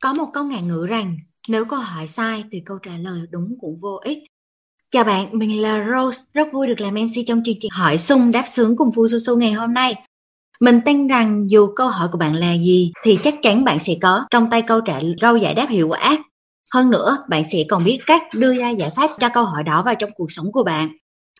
Có một câu ngạn ngữ rằng nếu câu hỏi sai thì câu trả lời đúng cũng vô ích. Chào bạn, mình là Rose, rất vui được làm MC trong chương trình Hỏi sung đáp sướng cùng Phu Su Su ngày hôm nay. Mình tin rằng dù câu hỏi của bạn là gì thì chắc chắn bạn sẽ có trong tay câu trả câu giải đáp hiệu quả. Hơn nữa, bạn sẽ còn biết cách đưa ra giải pháp cho câu hỏi đó vào trong cuộc sống của bạn.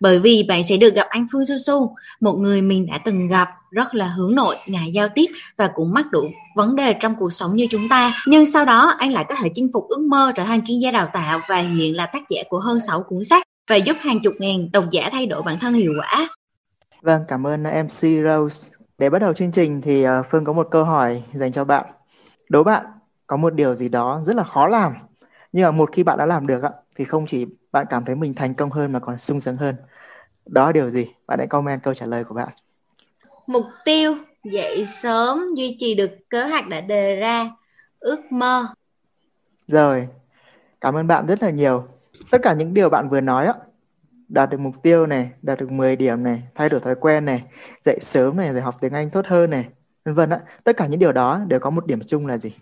Bởi vì bạn sẽ được gặp anh Phương Su Su, một người mình đã từng gặp, rất là hướng nội, ngại giao tiếp và cũng mắc đủ vấn đề trong cuộc sống như chúng ta. Nhưng sau đó anh lại có thể chinh phục ước mơ trở thành chuyên gia đào tạo và hiện là tác giả của hơn 6 cuốn sách và giúp hàng chục ngàn độc giả thay đổi bản thân hiệu quả. Vâng, cảm ơn uh, MC Rose. Để bắt đầu chương trình thì uh, Phương có một câu hỏi dành cho bạn. Đố bạn có một điều gì đó rất là khó làm, nhưng mà một khi bạn đã làm được thì không chỉ bạn cảm thấy mình thành công hơn mà còn sung sướng hơn. Đó là điều gì? Bạn hãy comment câu trả lời của bạn. Mục tiêu dậy sớm duy trì được kế hoạch đã đề ra, ước mơ. Rồi, cảm ơn bạn rất là nhiều. Tất cả những điều bạn vừa nói á, đạt được mục tiêu này, đạt được 10 điểm này, thay đổi thói quen này, dậy sớm này, rồi học tiếng Anh tốt hơn này, vân vân á. Tất cả những điều đó đều có một điểm chung là gì?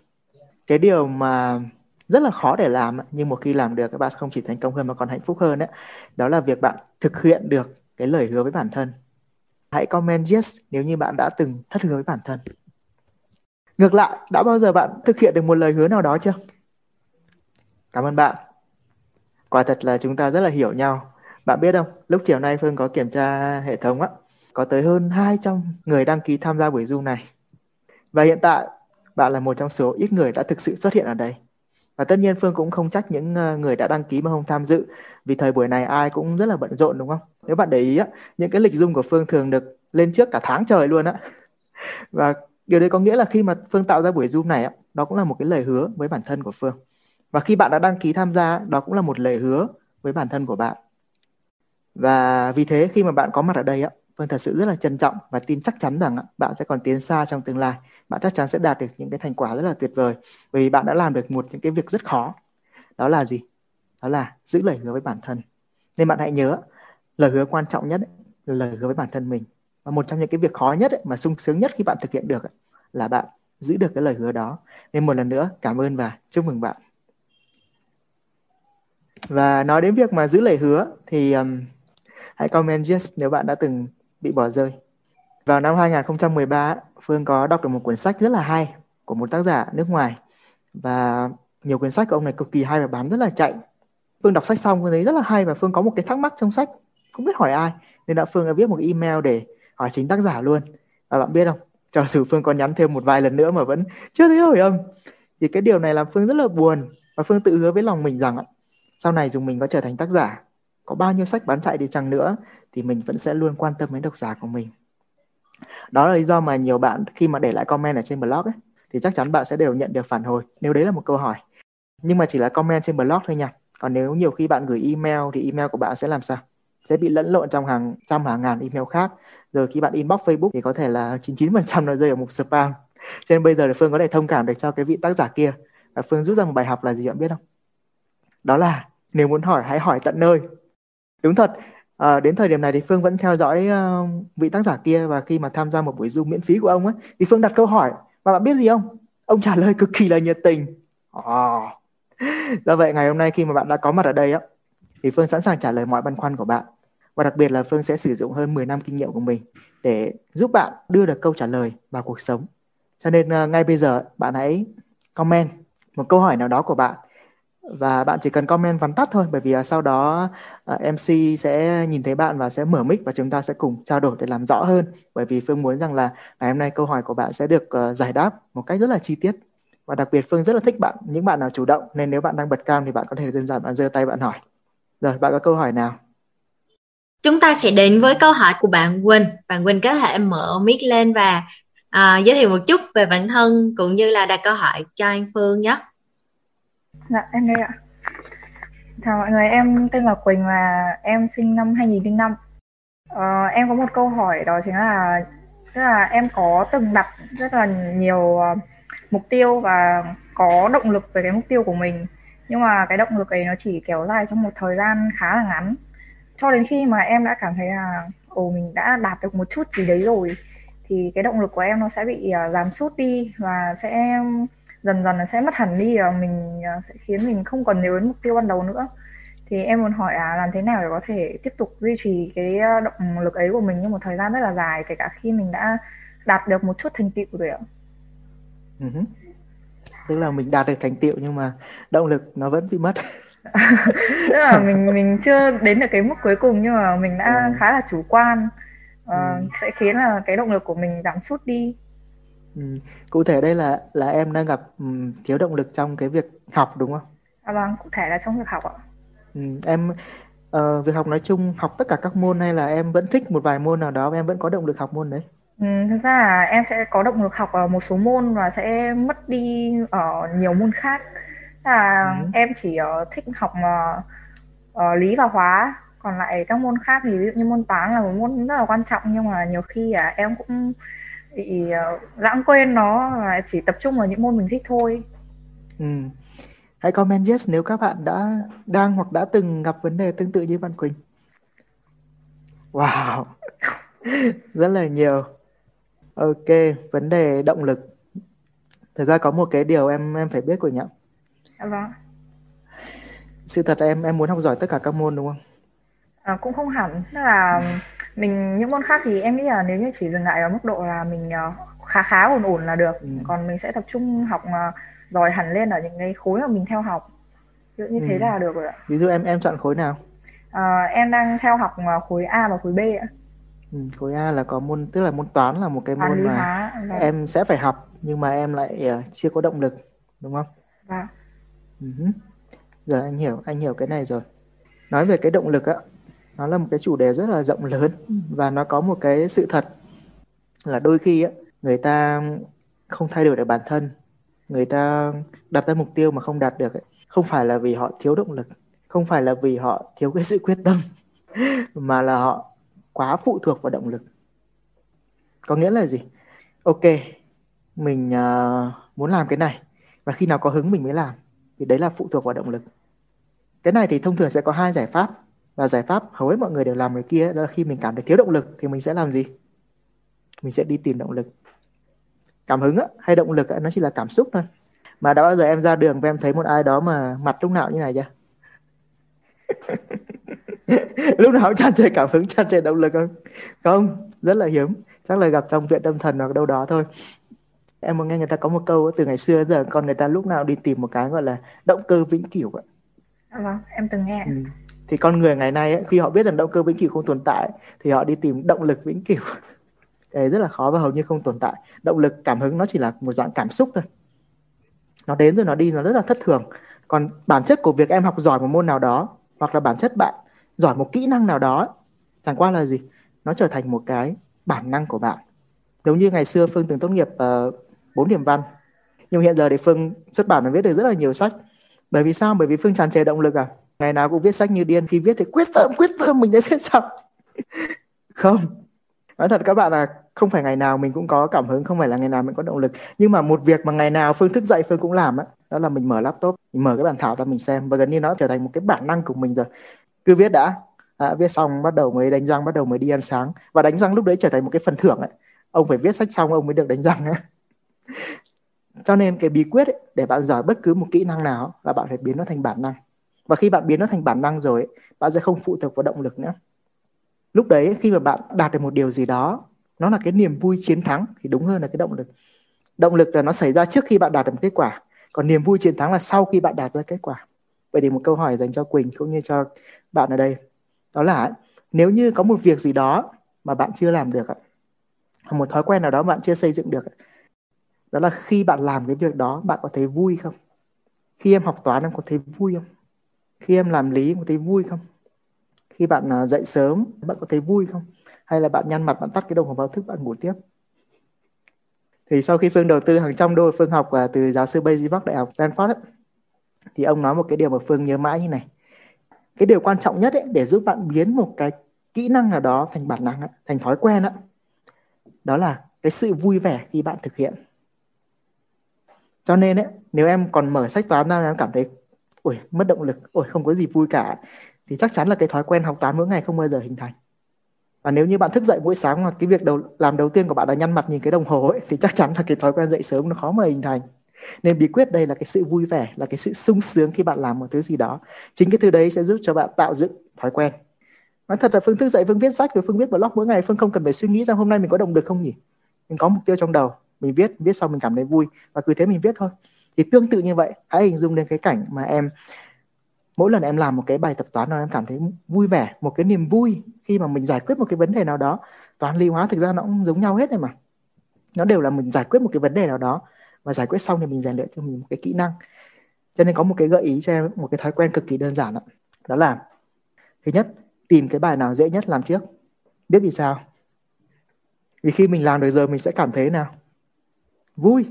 Cái điều mà rất là khó để làm nhưng một khi làm được các bạn không chỉ thành công hơn mà còn hạnh phúc hơn đấy đó là việc bạn thực hiện được cái lời hứa với bản thân hãy comment yes nếu như bạn đã từng thất hứa với bản thân. Ngược lại, đã bao giờ bạn thực hiện được một lời hứa nào đó chưa? Cảm ơn bạn. Quả thật là chúng ta rất là hiểu nhau. Bạn biết không, lúc chiều nay phương có kiểm tra hệ thống á, có tới hơn 200 người đăng ký tham gia buổi zoom này. Và hiện tại, bạn là một trong số ít người đã thực sự xuất hiện ở đây và tất nhiên Phương cũng không trách những ờ, người đã đăng ký mà không tham dự vì thời buổi này ai cũng rất là bận rộn đúng không? Nếu bạn để ý á, những cái lịch dung của Phương thường được lên trước cả tháng trời luôn á. Và điều đấy có nghĩa là khi mà Phương tạo ra buổi Zoom này á, đó cũng là một cái lời hứa với bản thân của Phương. Và khi bạn đã đăng ký tham gia, đó cũng là một lời hứa với bản thân của bạn. Và vì thế khi mà bạn có mặt ở đây á, vâng thật sự rất là trân trọng và tin chắc chắn rằng bạn sẽ còn tiến xa trong tương lai. Bạn chắc chắn sẽ đạt được những cái thành quả rất là tuyệt vời bởi vì bạn đã làm được một những cái việc rất khó. Đó là gì? Đó là giữ lời hứa với bản thân. Nên bạn hãy nhớ lời hứa quan trọng nhất là lời hứa với bản thân mình. Và một trong những cái việc khó nhất mà sung sướng nhất khi bạn thực hiện được là bạn giữ được cái lời hứa đó. Nên một lần nữa cảm ơn và chúc mừng bạn. Và nói đến việc mà giữ lời hứa thì um, hãy comment yes nếu bạn đã từng bị bỏ rơi. Vào năm 2013, Phương có đọc được một cuốn sách rất là hay của một tác giả nước ngoài và nhiều cuốn sách của ông này cực kỳ hay và bán rất là chạy. Phương đọc sách xong Phương thấy rất là hay và Phương có một cái thắc mắc trong sách không biết hỏi ai nên đã Phương đã viết một email để hỏi chính tác giả luôn. Và bạn biết không, cho dù Phương có nhắn thêm một vài lần nữa mà vẫn chưa thấy hồi âm thì cái điều này làm Phương rất là buồn và Phương tự hứa với lòng mình rằng sau này dù mình có trở thành tác giả có bao nhiêu sách bán chạy đi chăng nữa thì mình vẫn sẽ luôn quan tâm đến độc giả của mình. Đó là lý do mà nhiều bạn khi mà để lại comment ở trên blog ấy, thì chắc chắn bạn sẽ đều nhận được phản hồi nếu đấy là một câu hỏi. Nhưng mà chỉ là comment trên blog thôi nha. Còn nếu nhiều khi bạn gửi email thì email của bạn sẽ làm sao? Sẽ bị lẫn lộn trong hàng trăm hàng ngàn email khác. Rồi khi bạn inbox Facebook thì có thể là 99% nó rơi ở mục spam. Cho nên bây giờ thì Phương có thể thông cảm được cho cái vị tác giả kia. Và Phương rút ra một bài học là gì bạn biết không? Đó là nếu muốn hỏi hãy hỏi tận nơi. Đúng thật à, đến thời điểm này thì phương vẫn theo dõi uh, vị tác giả kia và khi mà tham gia một buổi zoom miễn phí của ông ấy thì phương đặt câu hỏi và bạn biết gì không? Ông trả lời cực kỳ là nhiệt tình. À. do vậy ngày hôm nay khi mà bạn đã có mặt ở đây á thì phương sẵn sàng trả lời mọi băn khoăn của bạn. Và đặc biệt là phương sẽ sử dụng hơn 10 năm kinh nghiệm của mình để giúp bạn đưa được câu trả lời vào cuộc sống. Cho nên uh, ngay bây giờ bạn hãy comment một câu hỏi nào đó của bạn và bạn chỉ cần comment vắn tắt thôi bởi vì uh, sau đó à, uh, MC sẽ nhìn thấy bạn và sẽ mở mic và chúng ta sẽ cùng trao đổi để làm rõ hơn. Bởi vì Phương muốn rằng là ngày hôm nay câu hỏi của bạn sẽ được uh, giải đáp một cách rất là chi tiết. Và đặc biệt Phương rất là thích bạn những bạn nào chủ động. Nên nếu bạn đang bật cam thì bạn có thể đơn giản bạn giơ tay bạn hỏi. Rồi bạn có câu hỏi nào? Chúng ta sẽ đến với câu hỏi của bạn Quỳnh. Bạn Quỳnh có thể mở mic lên và à, giới thiệu một chút về bản thân cũng như là đặt câu hỏi cho anh Phương nhé. Dạ em đây ạ. Chào mọi người, em tên là Quỳnh và em sinh năm 2005. Ờ, em có một câu hỏi đó chính là tức là em có từng đặt rất là nhiều uh, mục tiêu và có động lực về cái mục tiêu của mình nhưng mà cái động lực ấy nó chỉ kéo dài trong một thời gian khá là ngắn cho đến khi mà em đã cảm thấy là ồ mình đã đạt được một chút gì đấy rồi thì cái động lực của em nó sẽ bị uh, giảm sút đi và sẽ dần dần nó sẽ mất hẳn đi và mình uh, sẽ khiến mình không còn nhớ đến mục tiêu ban đầu nữa thì em muốn hỏi là làm thế nào để có thể tiếp tục duy trì cái động lực ấy của mình trong một thời gian rất là dài kể cả khi mình đã đạt được một chút thành tựu rồi ạ uh-huh. tức là mình đạt được thành tựu nhưng mà động lực nó vẫn bị mất tức là mình mình chưa đến được cái mức cuối cùng nhưng mà mình đã ừ. khá là chủ quan uh, ừ. sẽ khiến là cái động lực của mình giảm sút đi ừ. cụ thể đây là là em đang gặp um, thiếu động lực trong cái việc học đúng không? À vâng, cụ thể là trong việc học ạ. Ừ, em uh, việc học nói chung học tất cả các môn hay là em vẫn thích một vài môn nào đó và em vẫn có động lực học môn đấy? Ừ, thực ra là em sẽ có động lực học ở một số môn và sẽ mất đi ở nhiều môn khác là ừ. em chỉ uh, thích học uh, uh, lý và hóa còn lại các môn khác thì ví dụ như môn toán là một môn rất là quan trọng nhưng mà nhiều khi à, em cũng bị uh, lãng quên nó và chỉ tập trung vào những môn mình thích thôi. Ừ. hãy comment yes nếu các bạn đã đang hoặc đã từng gặp vấn đề tương tự như bạn Quỳnh. Wow. Rất là nhiều. Ok vấn đề động lực. Thực ra có một cái điều em em phải biết của nhậm Dạ vâng. Sự thật là em em muốn học giỏi tất cả các môn đúng không? À, cũng không hẳn, là mình những môn khác thì em nghĩ là nếu như chỉ dừng lại ở mức độ là mình ờ, khá khá ổn ổn là được, ừ. còn mình sẽ tập trung học uh, giỏi hẳn lên ở những cái khối mà mình theo học. Ví dụ như ừ. thế là được rồi ạ. Ví dụ em em chọn khối nào? À, em đang theo học khối A và khối B ạ. Ừ, khối A là có môn tức là môn toán là một cái môn mà hóa, vâng. em sẽ phải học nhưng mà em lại uh, chưa có động lực đúng không? Vâng. Uh-huh. Giờ anh hiểu, anh hiểu cái này rồi. Nói về cái động lực á, nó là một cái chủ đề rất là rộng lớn và nó có một cái sự thật là đôi khi á, người ta không thay đổi được bản thân, người ta đặt ra mục tiêu mà không đạt được ấy, không phải là vì họ thiếu động lực, không phải là vì họ thiếu cái sự quyết tâm mà là họ quá phụ thuộc vào động lực. Có nghĩa là gì? Ok, mình uh, muốn làm cái này và khi nào có hứng mình mới làm thì đấy là phụ thuộc vào động lực cái này thì thông thường sẽ có hai giải pháp và giải pháp hầu hết mọi người đều làm người kia đó là khi mình cảm thấy thiếu động lực thì mình sẽ làm gì? Mình sẽ đi tìm động lực. Cảm hứng á, hay động lực á, nó chỉ là cảm xúc thôi. Mà đã bao giờ em ra đường và em thấy một ai đó mà mặt lúc nào như này chưa? Lúc nào cũng tràn trề cảm hứng tràn trề động lực không? Không rất là hiếm. Chắc là gặp trong viện tâm thần hoặc đâu đó thôi. Em có nghe người ta có một câu từ ngày xưa giờ con người ta lúc nào đi tìm một cái gọi là động cơ vĩnh cửu ạ. À, vâng em từng nghe ừ thì con người ngày nay ấy, khi họ biết rằng động cơ vĩnh cửu không tồn tại thì họ đi tìm động lực vĩnh cửu. Cái rất là khó và hầu như không tồn tại. Động lực cảm hứng nó chỉ là một dạng cảm xúc thôi. Nó đến rồi nó đi nó rất là thất thường. Còn bản chất của việc em học giỏi một môn nào đó hoặc là bản chất bạn giỏi một kỹ năng nào đó chẳng qua là gì? Nó trở thành một cái bản năng của bạn. Giống như ngày xưa phương từng tốt nghiệp ờ, uh, 4 điểm văn. Nhưng hiện giờ thì phương xuất bản và viết được rất là nhiều sách. Bởi vì sao? Bởi vì phương tràn trề động lực à? Ngày nào cũng viết sách như điên khi viết thì quyết tâm quyết tâm mình sẽ viết xong. Không. Nói thật các bạn là không phải ngày nào mình cũng có cảm hứng không phải là ngày nào mình có động lực. Nhưng mà một việc mà ngày nào phương thức dậy phương cũng làm á đó, đó là mình mở laptop mình mở cái bản thảo ra mình xem. Và gần như nó trở thành một cái bản năng của mình rồi. Cứ viết đã. À, viết xong bắt đầu mới đánh răng bắt đầu mới đi ăn sáng. Và đánh răng lúc đấy trở thành một cái phần thưởng ấy. Ông phải viết sách xong ông mới được đánh răng ấy cho nên cái bí quyết ấy, để bạn giỏi bất cứ một kỹ năng nào là bạn phải biến nó thành bản năng và khi bạn biến nó thành bản năng rồi bạn sẽ không phụ thuộc vào động lực nữa. Lúc đấy, khi mà bạn đạt được một điều gì đó, nó là cái niềm vui chiến thắng, thì đúng hơn là cái động lực. Động lực là nó xảy ra trước khi bạn đạt được một kết quả, còn niềm vui chiến thắng là sau khi bạn đạt ra kết quả. Vậy thì một câu hỏi dành cho quỳnh cũng như cho bạn ở đây. Đó là, nếu như có một việc gì đó mà bạn chưa làm được một thói quen nào đó bạn chưa xây dựng được đó là khi bạn làm cái việc đó, bạn có thấy vui không? Khi em học toán, em có thấy vui không? Khi em làm lý em có thấy vui không? Khi bạn à, dậy sớm bạn có thấy vui không? Hay là bạn nhăn mặt bạn tắt cái đồng hồ báo thức bạn ngủ tiếp? Thì sau khi phương đầu tư hàng trăm đô phương học à, từ giáo sư Basie Bắc đại học Stanford ấy, thì ông nói một cái điều mà phương nhớ mãi như này. Cái điều quan trọng nhất ấy, để giúp bạn biến một cái kỹ năng nào đó thành bản năng thành thói quen ấy, đó là cái sự vui vẻ khi bạn thực hiện. Cho nên ấy, nếu em còn mở sách toán ra em cảm thấy ôi mất động lực. Ôi không có gì vui cả. Thì chắc chắn là cái thói quen học toán mỗi ngày không bao giờ hình thành. Và nếu như bạn thức dậy mỗi sáng mà cái việc đầu, làm đầu tiên của bạn là nhăn mặt nhìn cái đồng hồ ấy, thì chắc chắn là cái thói quen dậy sớm nó khó mà hình thành. Nên bí quyết đây là cái sự vui vẻ, là cái sự sung sướng khi bạn làm một thứ gì đó. Chính cái thứ đấy sẽ giúp cho bạn tạo dựng thói quen. Nói thật là phương thức dậy phương viết sách và phương viết blog mỗi ngày, phương không cần phải suy nghĩ rằng hôm nay mình có động lực không nhỉ? Mình có mục tiêu trong đầu. Mình viết viết xong mình cảm thấy vui. Và cứ thế mình viết thôi thì tương tự như vậy hãy hình dung đến cái cảnh mà em mỗi lần em làm một cái bài tập toán nào em cảm thấy vui vẻ một cái niềm vui khi mà mình giải quyết một cái vấn đề nào đó. Toán lý hóa thực ra nó cũng giống nhau hết này mà nó đều là mình giải quyết một cái vấn đề nào đó và giải quyết xong thì mình rèn luyện cho mình một cái kỹ năng. Cho nên có một cái gợi ý cho em một cái thói quen cực kỳ đơn giản đó, đó là thứ nhất tìm cái bài nào dễ nhất làm trước. Biết vì sao? Vì khi mình làm được rồi mình sẽ cảm thấy nào? Vui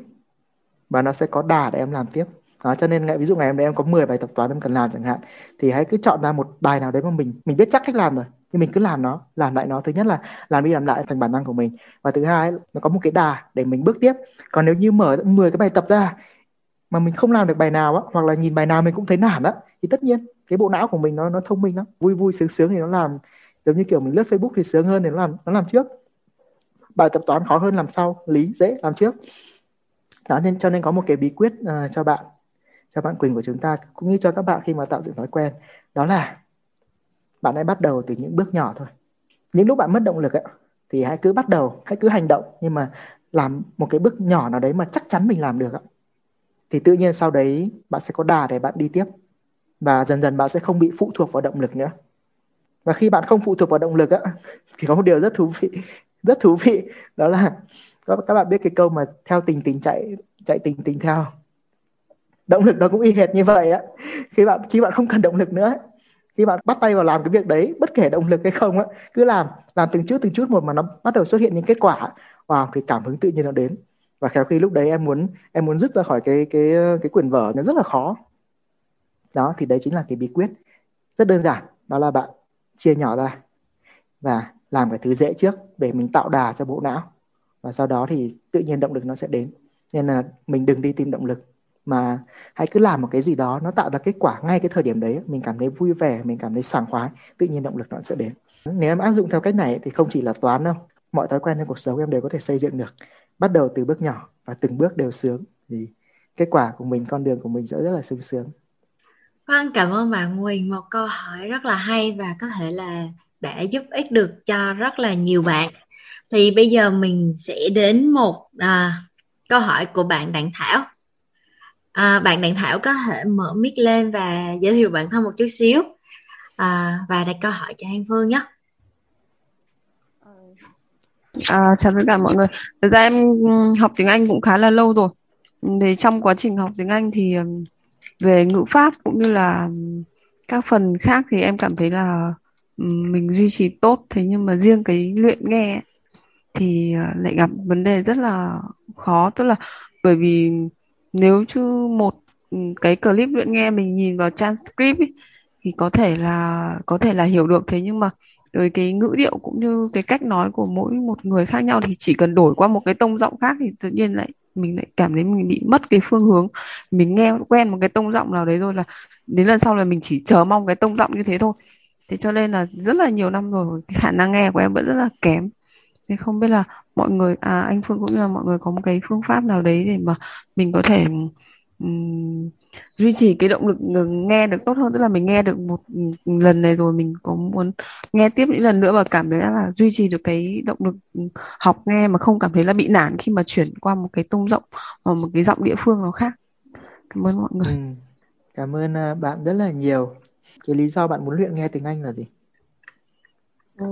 và nó sẽ có đà để em làm tiếp. Đó, cho nên ví dụ ngày hôm nay em có 10 bài tập toán em cần làm chẳng hạn thì hãy cứ chọn ra một bài nào đấy mà mình mình biết chắc cách làm rồi thì mình cứ làm nó làm lại nó. Thứ nhất là làm đi làm lại thành bản năng của mình. Và thứ hai nó có một cái đà để mình bước tiếp. Còn nếu như mở 10 cái bài tập ra mà mình không làm được bài nào á hoặc là nhìn bài nào mình cũng thấy nản á thì tất nhiên cái bộ não của mình nó nó thông minh lắm. Vui vui sướng sướng thì nó làm giống như kiểu mình lướt Facebook thì sướng hơn thì nó làm nó làm trước. Bài tập toán khó hơn làm sau lý dễ làm trước đó nên cho nên có một cái bí quyết uh, cho bạn cho bạn Quỳnh của chúng ta cũng như cho các bạn khi mà tạo dựng thói quen. Đó là bạn hãy bắt đầu từ những bước nhỏ thôi. Những lúc bạn mất động lực ấy, thì hãy cứ bắt đầu hãy cứ hành động nhưng mà làm một cái bước nhỏ nào đấy mà chắc chắn mình làm được ấy. thì tự nhiên sau đấy bạn sẽ có đà để bạn đi tiếp và dần dần bạn sẽ không bị phụ thuộc vào động lực nữa. Và khi bạn không phụ thuộc vào động lực á thì có một điều rất thú vị rất thú vị. Đó là các bạn biết cái câu mà theo tình tình chạy chạy tình tình theo. Động lực nó cũng y hệt như vậy á. Khi bạn khi bạn không cần động lực nữa, khi bạn bắt tay vào làm cái việc đấy, bất kể động lực hay không á, cứ làm làm từng chút từng chút một mà nó bắt đầu xuất hiện những kết quả wow thì cảm hứng tự nhiên nó đến. Và khéo khi lúc đấy em muốn em muốn dứt ra khỏi cái cái cái quyển vở nó rất là khó. Đó, thì đấy chính là cái bí quyết. Rất đơn giản, đó là bạn chia nhỏ ra. Và làm cái thứ dễ trước để mình tạo đà cho bộ não. Và sau đó thì tự nhiên động lực nó sẽ đến. Nên là mình đừng đi tìm động lực mà hãy cứ làm một cái gì đó nó tạo ra kết quả ngay cái thời điểm đấy. Mình cảm thấy vui vẻ mình cảm thấy sảng khoái tự nhiên động lực nó sẽ đến. Nếu em áp dụng theo cách này thì không chỉ là toán đâu mọi thói quen trong cuộc sống em đều có thể xây dựng được. Bắt đầu từ bước nhỏ và từng bước đều sướng thì kết quả của mình con đường của mình sẽ rất là sung sướng. Vâng, cảm ơn bạn Quỳnh. Một câu hỏi rất là hay và có thể là đã giúp ích được cho rất là nhiều bạn. Thì bây giờ mình sẽ đến một à, câu hỏi của bạn Đặng Thảo. À, bạn Đặng Thảo có thể mở mic lên và giới thiệu bản thân một chút xíu à, và đặt câu hỏi cho An Phương nhé. À, chào tất cả mọi người. Thực ra em học tiếng Anh cũng khá là lâu rồi. Thì trong quá trình học tiếng Anh thì về ngữ pháp cũng như là các phần khác thì em cảm thấy là mình duy trì tốt thế nhưng mà riêng cái luyện nghe thì ờ, lại gặp vấn đề rất là khó. Tức là bởi vì nếu chứ một ừ, cái clip luyện nghe mình nhìn vào transcript ấy, thì có thể là có thể là hiểu được. Thế nhưng mà rồi cái ngữ điệu cũng như cái cách nói của mỗi một người khác nhau thì chỉ cần đổi qua một cái tông giọng khác thì tự nhiên lại mình lại cảm thấy mình bị mất cái phương hướng. Mình nghe quen một cái tông giọng nào đấy rồi là đến lần sau là mình chỉ chờ mong cái tông giọng như thế thôi thế cho nên là rất là nhiều năm rồi cái khả năng nghe của em vẫn rất là kém. Thế không biết là mọi người à anh Phương cũng như là mọi người có một cái phương pháp nào đấy để mà mình có thể um, duy trì cái động lực ờ, nghe được tốt hơn? Tức là mình nghe được một lần này rồi mình có muốn nghe tiếp những lần nữa và cảm thấy là duy trì được cái động lực học nghe mà không cảm thấy là bị nản khi mà chuyển qua một cái tông rộng hoặc một cái giọng địa phương nào khác? Cảm ơn mọi người. Ừ. cảm ơn à, bạn rất là nhiều cái lý do bạn muốn luyện nghe tiếng Anh là gì? Ừ,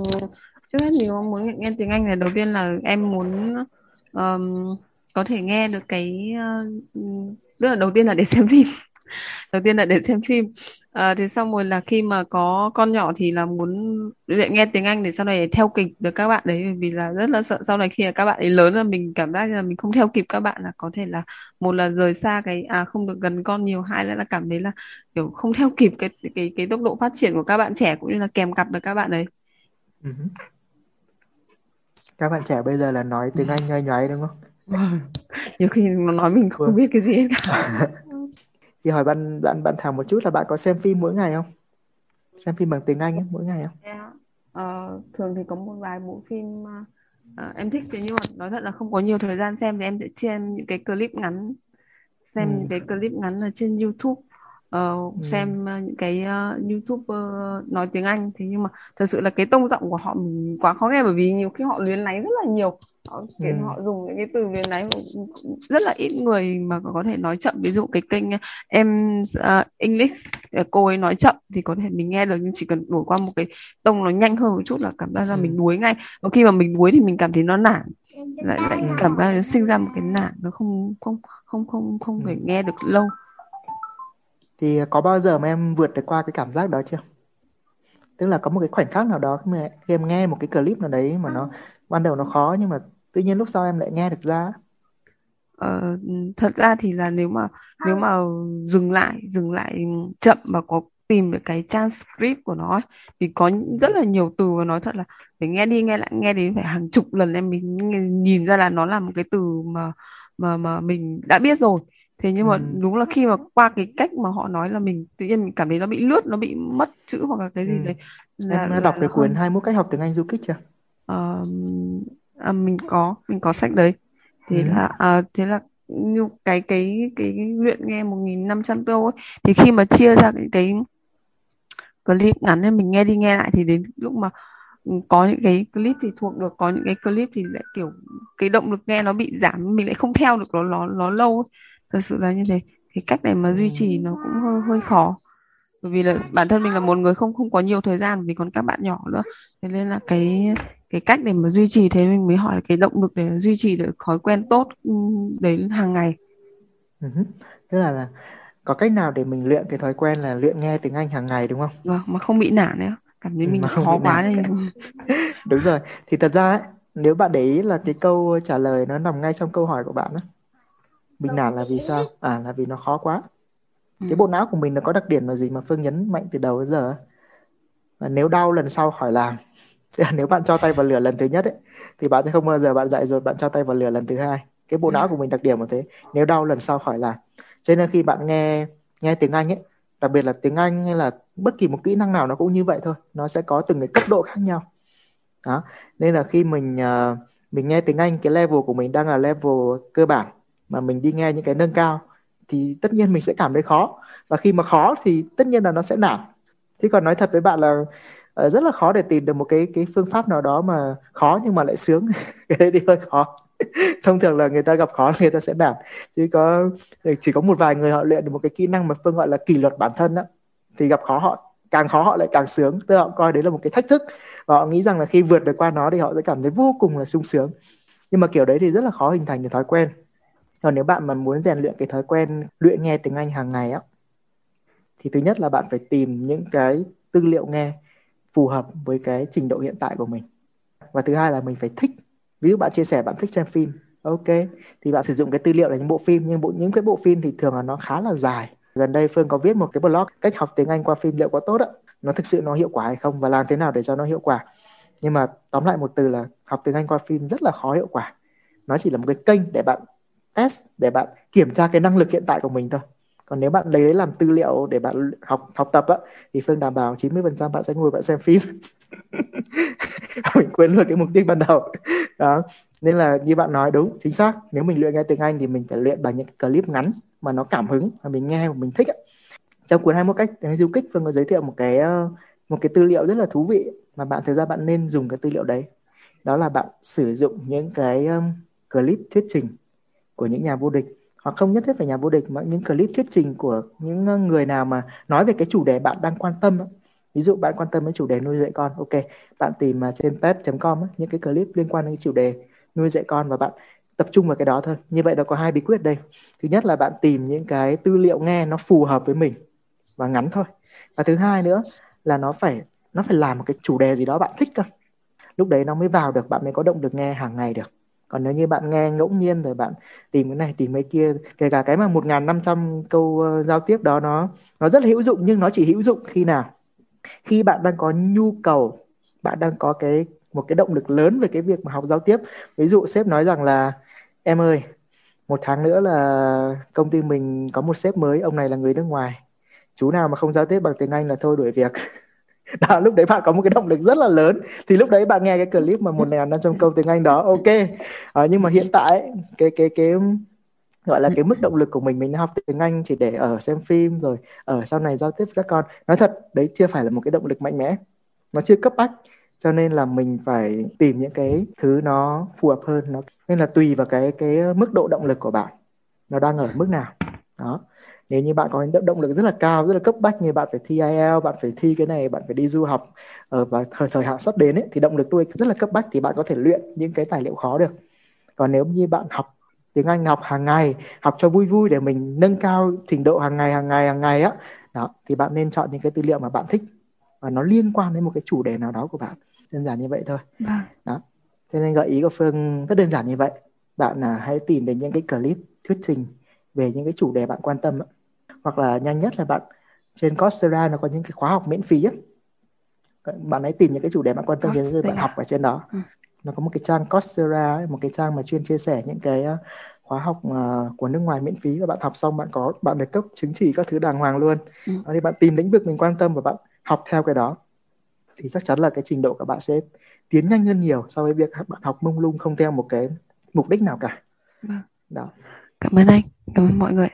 trước hết thì muốn luyện nghe tiếng Anh là đầu tiên là em muốn um, có thể nghe được cái uh, tức là đầu tiên là để xem phim. đầu tiên là để xem phim. À, thì xong rồi là khi mà có con nhỏ thì là muốn nghe tiếng Anh để sau này theo kịp được các bạn đấy vì là rất là sợ sau này khi các bạn ấy lớn là mình cảm giác là mình không theo kịp các bạn là có thể là một là rời xa cái à không được gần con nhiều hai là cảm thấy là kiểu không theo kịp cái cái cái tốc độ phát triển của các bạn trẻ cũng như là kèm cặp được các bạn đấy. Ừ các bạn trẻ bây giờ là nói tiếng Anh nhoay nhoáy đúng không? Nhiều khi nó nói mình không vâng. biết cái gì hết cả thì hỏi bạn bạn bạn thảo một chút là bạn có xem phim mỗi ngày không xem phim bằng tiếng Anh ấy, mỗi ngày không yeah. ờ, thường thì có một vài bộ phim uh, em thích thế nhưng mà nói thật là không có nhiều thời gian xem thì em sẽ xem những cái clip ngắn xem ừ. cái clip ngắn ở trên YouTube uh, ừ. xem uh, những cái uh, YouTuber nói tiếng Anh thế nhưng mà thật sự là cái tông giọng của họ mình quá khó nghe bởi vì nhiều khi họ luyến láy rất là nhiều họ, ừ. họ dùng những cái từ luyến láy rất là ít người mà có thể nói chậm. Ví dụ cái kênh em uh, English cô ấy nói chậm thì có thể mình nghe được nhưng chỉ cần đổi qua một cái tông nó nhanh hơn một chút là cảm giác là ừ. mình đuối ngay. Và khi mà mình đuối thì mình cảm thấy nó nản. Lại lại cảm giác sinh ra một cái nản nó không không không không không thể nghe được lâu. Thì có bao giờ mà em vượt được qua cái cảm giác đó chưa? Tức là có một cái khoảnh khắc nào đó khi em nghe một cái clip nào đấy mà nó ban đầu nó khó nhưng mà tự nhiên lúc sau em lại nghe được ra ờ, thật ra thì là nếu mà nếu mà dừng lại dừng lại chậm và có tìm được cái transcript của nó thì có rất là nhiều từ và nói thật là phải nghe đi nghe lại nghe đến phải hàng chục lần em mình nhìn ra là nó là một cái từ mà mà mà mình đã biết rồi thế nhưng mà ừ. đúng là khi mà qua cái cách mà họ nói là mình tự nhiên mình cảm thấy nó bị lướt nó bị mất chữ hoặc là cái gì ừ. đấy là, em đã đọc cái cuốn 21 cách học tiếng Anh du kích chưa à, mình có mình có sách đấy. Thế ừ. là à, thế là như cái cái cái, cái luyện nghe 1.500 câu ấy thì khi mà chia ra cái, cái clip ngắn nên mình nghe đi nghe lại thì đến lúc mà có những cái clip thì thuộc được có những cái clip thì lại kiểu cái động lực nghe nó bị giảm mình lại không theo được nó nó nó lâu ấy. Thật sự là như thế. Cái cách này mà duy trì nó cũng hơi hơi khó bởi vì là bản thân mình là một người không không có nhiều thời gian vì còn các bạn nhỏ nữa. Thế nên là cái cái cách để mà duy trì thế mình mới hỏi cái động lực để duy trì được thói quen tốt ừ, đến hàng ngày. Uh-huh. tức là, là có cách nào để mình luyện cái thói quen là luyện nghe tiếng Anh hàng ngày đúng không? Vâng, mà không bị nản nữa cảm thấy ừ, mình khó quá nên đúng rồi. Thì thật ra ấy, nếu bạn để ý là cái câu trả lời nó nằm ngay trong câu hỏi của bạn đó mình nản là vì sao? À là vì nó khó quá ừ. cái bộ não của mình nó có đặc điểm là gì mà phương nhấn mạnh từ đầu đến giờ và nếu đau lần sau khỏi làm nếu bạn cho tay vào lửa lần thứ nhất ấy, thì bạn sẽ không bao giờ bạn dạy rồi bạn cho tay vào lửa lần thứ hai. Cái bộ ừ. não của mình đặc điểm là thế nếu đau lần sau khỏi làm. Cho nên khi bạn nghe nghe tiếng anh ấy đặc biệt là tiếng anh hay là bất kỳ một kỹ năng nào nó cũng như vậy thôi nó sẽ có từng cái cấp độ khác nhau. Đó. Nên là khi mình uh, mình nghe tiếng anh cái level của mình đang là level cơ bản mà mình đi nghe những cái nâng cao thì tất nhiên mình sẽ cảm thấy khó. Và khi mà khó thì tất nhiên là nó sẽ nản. Thế còn nói thật với bạn là uh, rất là khó để tìm được một cái cái phương pháp nào đó mà khó nhưng mà lại sướng. Cái đấy thì hơi khó. Thông thường là người ta gặp khó người ta sẽ nản. Chứ có ờ, chỉ có một vài người họ luyện được một cái kỹ năng mà phương gọi là kỷ luật bản thân đó thì gặp khó họ càng khó họ lại càng sướng. Tức là họ coi đấy là một cái thách thức. Và họ nghĩ rằng là khi vượt được qua nó thì họ sẽ cảm thấy vô cùng là sung sướng. Nhưng mà kiểu đấy thì rất là khó hình thành được thói quen còn nếu bạn mà muốn rèn luyện cái thói quen luyện nghe tiếng Anh hàng ngày á, thì thứ nhất là bạn phải tìm những cái tư liệu nghe phù hợp với cái trình độ hiện tại của mình. Và thứ hai là mình phải thích, ví dụ bạn chia sẻ bạn thích xem phim, ok, thì bạn sử dụng cái tư liệu là những bộ phim, nhưng bộ, những cái bộ phim thì thường là nó khá là dài. Gần đây phương có viết một cái blog cách học tiếng anh qua phim liệu có tốt ạ nó thực sự nó hiệu quả hay không và làm thế nào để cho nó hiệu quả. Nhưng mà tóm lại một từ là học tiếng anh qua phim rất là khó hiệu quả. Nó chỉ là một cái kênh để bạn test để bạn kiểm tra cái năng lực hiện tại của mình thôi. Còn nếu bạn lấy đấy làm tư liệu để bạn học học tập á thì phương đảm bảo 90% bạn sẽ ngồi bạn xem phim. Mình quên luôn cái mục tiêu ban đầu. Đó. Nên là như bạn nói đúng chính xác. Nếu mình luyện nghe tiếng Anh thì mình phải luyện bằng những clip ngắn mà nó cảm hứng mà mình nghe mà mình thích ấy. trong cuốn 21 cách tiếng du kích phương có giới thiệu một cái ờ, một cái tư liệu rất là thú vị mà bạn thực ra bạn nên dùng cái tư liệu đấy. Đó là bạn sử dụng những cái um, clip thuyết trình của những nhà vô địch. Hoặc không nhất thiết phải nhà vô địch, mà những clip thuyết trình của những ờ, người nào mà nói về cái chủ đề bạn đang quan tâm ví dụ bạn quan tâm đến chủ đề nuôi dạy con, ok, bạn tìm ờ, trên ted.com những cái clip liên quan đến chủ đề nuôi dạy con và bạn tập trung vào cái đó thôi. Như vậy nó có hai bí quyết đây. Thứ nhất là bạn tìm những cái tư liệu nghe nó phù hợp với mình và ngắn thôi. Và thứ hai nữa là nó phải nó phải làm một cái chủ đề gì đó bạn thích cơ. Lúc đấy nó mới vào được, bạn mới có động lực nghe hàng ngày được còn nếu như bạn nghe ngẫu nhiên rồi bạn tìm cái này tìm cái kia kể cả cái mà một năm trăm câu uh, giao tiếp đó nó nó rất là hữu dụng nhưng nó chỉ hữu dụng khi nào? Khi bạn đang có nhu cầu bạn đang có cái một cái động lực lớn về cái việc mà học giao tiếp. Ví dụ sếp nói rằng là em ơi một tháng nữa là công ty mình có một sếp mới ông này là người nước ngoài. Chú nào mà không giao tiếp bằng tiếng anh là thôi đuổi việc. đó lúc đấy bạn có một cái động lực rất là lớn. Thì lúc đấy bạn nghe cái clip mà một ngàn năm trăm câu tiếng anh đó ok. À, nhưng mà hiện tại cái cái cái gọi là cái mức động lực của mình mình học tiếng Anh chỉ để ở xem phim rồi ở sau này giao tiếp với các con. Nói thật đấy chưa phải là một cái động lực mạnh mẽ. Nó chưa cấp bách cho nên là mình phải tìm những cái thứ nó phù hợp hơn nó nên là tùy vào cái cái mức độ động lực của bạn. Nó đang ở mức nào. Đó nếu như bạn có động lực rất là cao rất là cấp bách như bạn phải thi IELTS bạn phải thi cái này bạn phải đi du học ở và thời thời hạn sắp đến ấy, thì động lực tôi rất là cấp bách thì bạn có thể luyện những cái tài liệu khó được. Còn nếu như bạn học tiếng Anh học hàng ngày học cho vui vui để mình nâng cao trình độ hàng ngày hàng ngày hàng ngày á đó thì bạn nên chọn những cái tư liệu mà bạn thích và nó liên quan đến một cái chủ đề nào đó của bạn. Đơn giản như vậy thôi. Vâng. đó. Cho nên gợi ý của phương rất đơn giản như vậy. Bạn là hãy tìm đến những cái clip thuyết trình về những cái chủ đề bạn quan tâm hoặc là nhanh nhất là bạn trên Coursera nó có những cái khóa học miễn phí ấy. bạn hãy tìm những cái chủ đề bạn quan tâm đến rồi bạn học ở trên đó ừ. nó có một cái trang Coursera một cái trang mà chuyên chia sẻ những cái ờ, khóa học uh, của nước ngoài miễn phí và bạn học xong bạn có bạn được cấp chứng chỉ các thứ đàng hoàng luôn ừ. thì bạn tìm lĩnh vực mình quan tâm và bạn học theo cái đó thì chắc chắn là cái trình độ của bạn sẽ tiến nhanh hơn nhiều so với việc bạn học mông lung không theo một cái mục đích nào cả vâng. đó cảm ơn anh cảm ơn mọi người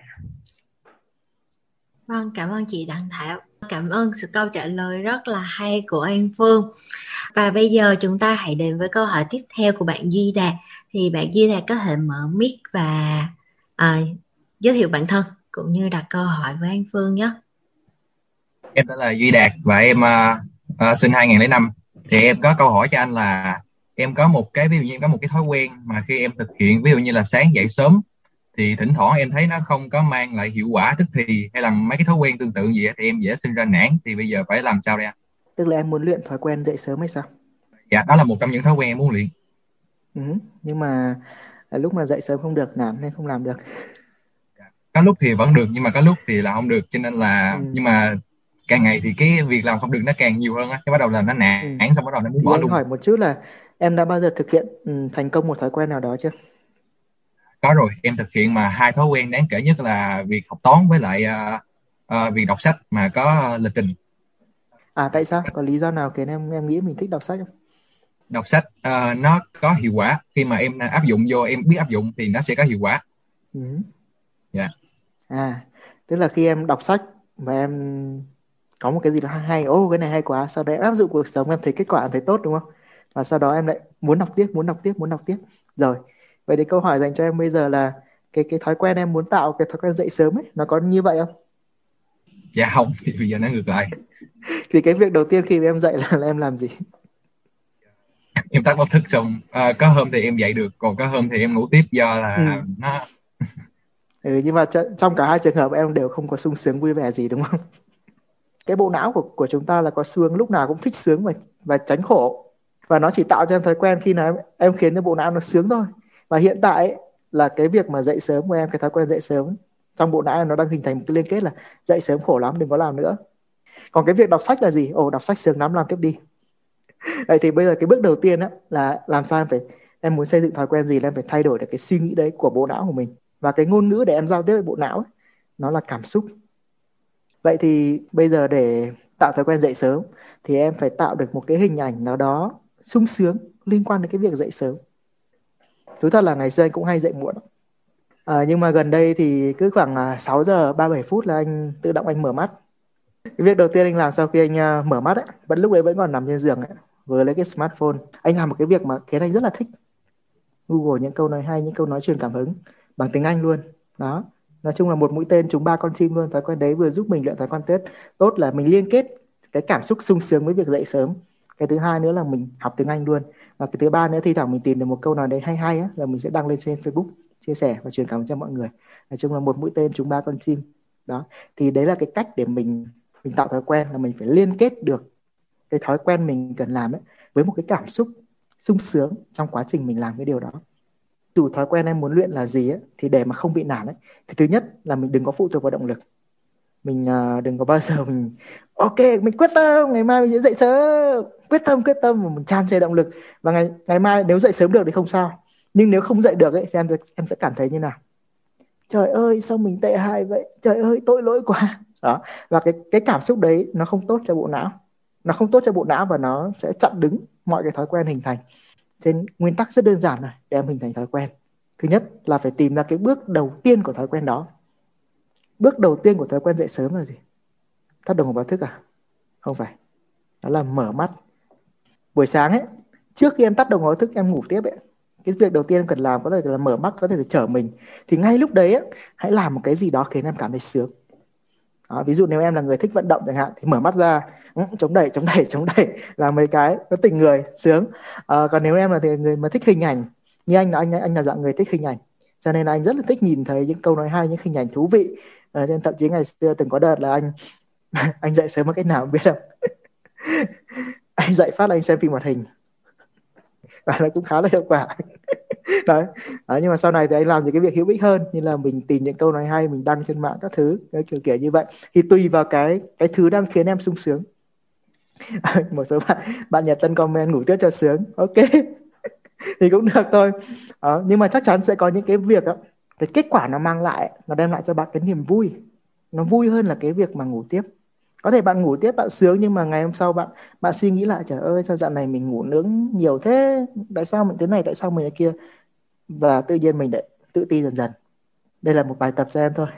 vâng cảm ơn chị đặng thảo. Cảm ơn sự câu trả lời rất là hay của anh phương. Và bây giờ chúng ta hãy đến với câu hỏi tiếp theo của bạn duy đạt thì bạn duy đạt có thể mở mic và à, giới thiệu bản thân cũng như đặt câu hỏi với anh phương nhé. Em tên là duy đạt và em uh, uh, sinh 2005 thì em có câu hỏi cho anh là em có một cái ví dụ như em có một cái thói quen mà khi em thực hiện ví dụ như là sáng dậy sớm thì thỉnh thoảng em thấy nó không có mang lại hiệu quả tức thì hay là mấy cái thói quen tương tự gì thì em dễ sinh ra nản. Thì bây giờ phải làm sao đây anh? Tức là em muốn luyện thói quen dậy sớm hay sao? Dạ đó là một trong những thói quen em muốn luyện. Ừ, nhưng mà lúc mà dậy sớm không được nản nên không làm được. Dạ, có lúc thì vẫn được nhưng mà có lúc thì là không được cho nên là ừ. nhưng mà càng ngày thì cái việc làm không được nó càng nhiều hơn á cái bắt đầu là nó nản ừ. xong bắt đầu nó muốn bỏ luôn. hỏi một chút là em đã bao giờ thực hiện ừ, thành công một thói quen nào đó chưa có rồi em thực hiện mà hai thói quen đáng kể nhất là việc học toán với lại uh, uh, việc đọc sách mà có lịch trình. À tại sao? Có lý do nào khiến em em nghĩ mình thích đọc sách không? Đọc sách uh, nó có hiệu quả. Khi mà em áp dụng vô em biết áp dụng thì nó sẽ có hiệu quả. Ừ. dạ. À tức là khi em đọc sách và em có một cái gì đó hay ô cái này hay quá sau đấy áp dụng cuộc sống em thấy kết quả em thấy tốt đúng không? Và sau đó em lại muốn đọc tiếp muốn đọc tiếp muốn đọc tiếp. Rồi vậy thì câu hỏi dành cho em bây giờ là cái cái thói quen em muốn tạo cái thói quen dậy sớm ấy nó có như vậy không? Dạ không thì bây giờ nó ngược lại. Thì cái việc đầu tiên khi em dậy là, là em làm gì? Em tắt báo thức xong à, có hôm thì em dậy được còn có hôm thì em ngủ tiếp do là ừ. nó ừ, nhưng mà trong cả hai trường hợp em đều không có sung sướng vui vẻ gì đúng không? Cái bộ não của của chúng ta là có xương lúc nào cũng thích sướng và và tránh khổ. Và nó chỉ tạo cho em thói quen khi nào em, em khiến cho bộ não nó sướng thôi và hiện tại ấy, là cái việc mà dậy sớm của em cái thói quen dậy sớm trong bộ não em nó đang hình thành một cái liên kết là dậy sớm khổ lắm đừng có làm nữa. Còn cái việc đọc sách là gì? Ồ đọc sách sướng lắm làm tiếp đi. Vậy thì bây giờ cái bước đầu tiên á là làm sao em phải em muốn xây dựng thói quen gì là em phải thay đổi được cái suy nghĩ đấy của bộ não của mình. Và cái ngôn ngữ để em giao tiếp với bộ não ấy, nó là cảm xúc. Vậy thì bây giờ để tạo thói quen dậy sớm thì em phải tạo được một cái hình ảnh nào đó sung sướng liên quan đến cái việc dậy sớm thú thật là ngày xưa anh cũng hay dậy muộn à, nhưng mà gần đây thì cứ khoảng à, 6 giờ 37 phút là anh tự động anh mở mắt. Cái việc đầu tiên anh làm sau khi anh uh, mở mắt ấy, vẫn lúc đấy vẫn còn nằm trên giường ấy, vừa lấy cái smartphone. Anh làm một cái việc mà cái này rất là thích. Google những câu nói hay những câu nói truyền cảm hứng bằng tiếng Anh luôn. Đó. Nói chung là một mũi tên chúng ba con chim luôn. Thói quen đấy vừa giúp mình luyện thói quen tết. Tốt là mình liên kết cái cảm xúc sung sướng với việc dậy sớm. Cái thứ hai nữa là mình học tiếng Anh luôn và cái thứ ba nữa thi thoảng mình tìm được một câu nói đấy hay hay á là mình sẽ đăng lên trên Facebook chia sẻ và truyền cảm cho mọi người. Nói chung là một mũi tên chúng ba con chim. Đó. Thì đấy là cái cách để mình mình tạo thói quen là mình phải liên kết được cái thói quen mình cần làm ấy với một cái cảm xúc sung sướng trong quá trình mình làm cái điều đó. Dù thói quen em muốn luyện là gì ấy, thì để mà không bị nản ấy, thì thứ nhất là mình đừng có phụ thuộc vào động lực mình uh, đừng có bao giờ mình ok mình quyết tâm ngày mai mình sẽ dậy sớm. Quyết tâm quyết tâm và mình tràn trề động lực. Và ngày ngày mai nếu dậy sớm được thì không sao. Nhưng nếu không dậy được ấy thì em em sẽ cảm thấy như nào? Trời ơi sao mình tệ hại vậy? Trời ơi tội lỗi quá. Đó. Và cái cái cảm xúc đấy nó không tốt cho bộ não. Nó không tốt cho bộ não và nó sẽ chặn đứng mọi cái thói quen hình thành. Trên nguyên tắc rất đơn giản này để em hình thành thói quen. Thứ nhất là phải tìm ra cái bước đầu tiên của thói quen đó bước đầu tiên của thói quen dậy sớm là gì? Tắt đồng hồ báo thức à? Không phải. Đó là mở mắt. Buổi sáng ấy trước khi em tắt đồng hồ thức em ngủ tiếp ấy. Cái việc đầu tiên em cần làm có thể là mở mắt có thể là chở mình. Thì ngay lúc đấy ấy, hãy làm một cái gì đó khiến em cảm thấy sướng. Đó, ví dụ nếu em là người thích vận động chẳng hạn thì mở mắt ra. Ừ, chống đẩy chống đẩy chống đẩy. Làm mấy cái nó tỉnh người sướng. À, còn nếu em là thì người mà thích hình ảnh như anh là anh anh là dạng người thích hình ảnh. Cho nên là anh rất là thích nhìn thấy những câu nói hay những hình ảnh thú vị à, nên thậm chí ngày xưa từng có đợt là anh anh dậy sớm một cách nào biết không? Anh dậy phát là anh xem phim hoạt hình. Và nó cũng khá là hiệu quả. Đấy. đấy nhưng mà sau này thì anh làm những cái việc hữu ích hơn như là mình tìm những câu nói hay mình đăng trên mạng các thứ cái kiểu kiểu như vậy. Thì tùy vào cái cái thứ đang khiến em sung sướng. Một số bạn bạn nhật tân comment ngủ tiếp cho sướng. Ok. Thì cũng được thôi. À, nhưng mà chắc chắn sẽ có những cái việc đó, cái kết quả nó mang lại nó đem lại cho bạn cái niềm vui. Nó vui hơn là cái việc mà ngủ tiếp. Có thể bạn ngủ tiếp bạn sướng nhưng mà ngày hôm sau bạn bạn suy nghĩ lại trời ơi sao dạo này mình ngủ nướng nhiều thế? Tại sao mình thế này tại sao mình thế kia? Và tự nhiên mình lại tự ti dần dần. Đây là một bài tập cho em thôi.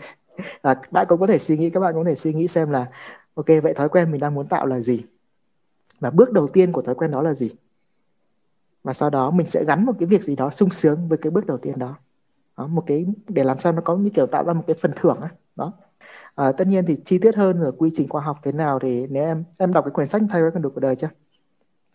À, bạn cũng có thể suy nghĩ các bạn cũng có thể suy nghĩ xem là ok vậy thói quen mình đang muốn tạo là gì? Và bước đầu tiên của thói quen đó là gì? Và sau đó mình sẽ gắn một cái việc gì đó sung sướng với cái bước đầu tiên đó, đó một cái để làm sao nó có như kiểu tạo ra một cái phần thưởng đó, đó. À, tất nhiên thì chi tiết hơn ở quy trình khoa học thế nào thì nếu em em đọc cái quyển sách thay đổi con đường của đời chưa?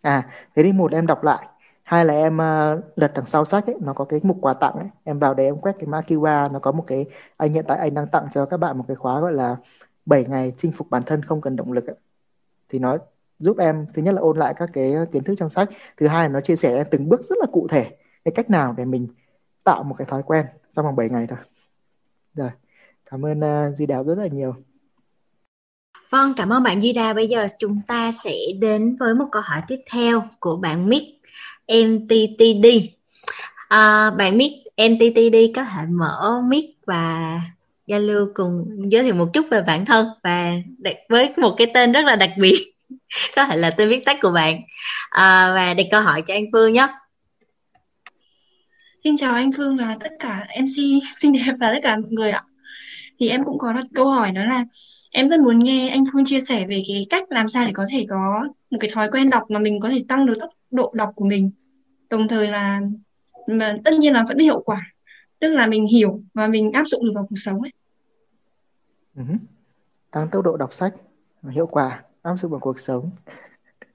À thế thì một em đọc lại. Hai là em uh, lật đằng sau sách ấy nó có cái mục quà tặng ấy. Em vào đấy em quét cái mã QR nó có một cái anh hiện tại anh đang tặng cho các bạn một cái khóa gọi là 7 ngày chinh phục bản thân không cần động lực ấy. thì nó giúp em thứ nhất là ôn lại các cái kiến thức trong sách. Thứ hai là nó chia sẻ từng bước rất là cụ thể cái cách nào để mình tạo một cái thói quen trong vòng 7 ngày thôi rồi cảm ơn uh, Duy Đào rất là nhiều Vâng, cảm ơn bạn Duy Đào. Bây giờ chúng ta sẽ đến với một câu hỏi tiếp theo của bạn Mick MTTD. À, bạn Mick MTTD có thể mở mic và giao lưu cùng giới thiệu một chút về bản thân và với một cái tên rất là đặc biệt có thể là tên viết tắt của bạn à, và đặt câu hỏi cho anh Phương nhé. Xin chào anh Phương và tất cả MC xinh đẹp và tất cả mọi người ạ. Thì em cũng có đặt câu hỏi đó là, em rất muốn nghe anh Phương chia sẻ về cái cách làm sao để có thể có một cái thói quen đọc mà mình có thể tăng được tốc độ đọc của mình đồng thời là, mà tất nhiên là vẫn hiệu quả, tức là mình hiểu và mình áp dụng được vào cuộc sống ấy uh-huh. tăng tốc độ đọc sách hiệu quả, áp dụng vào cuộc sống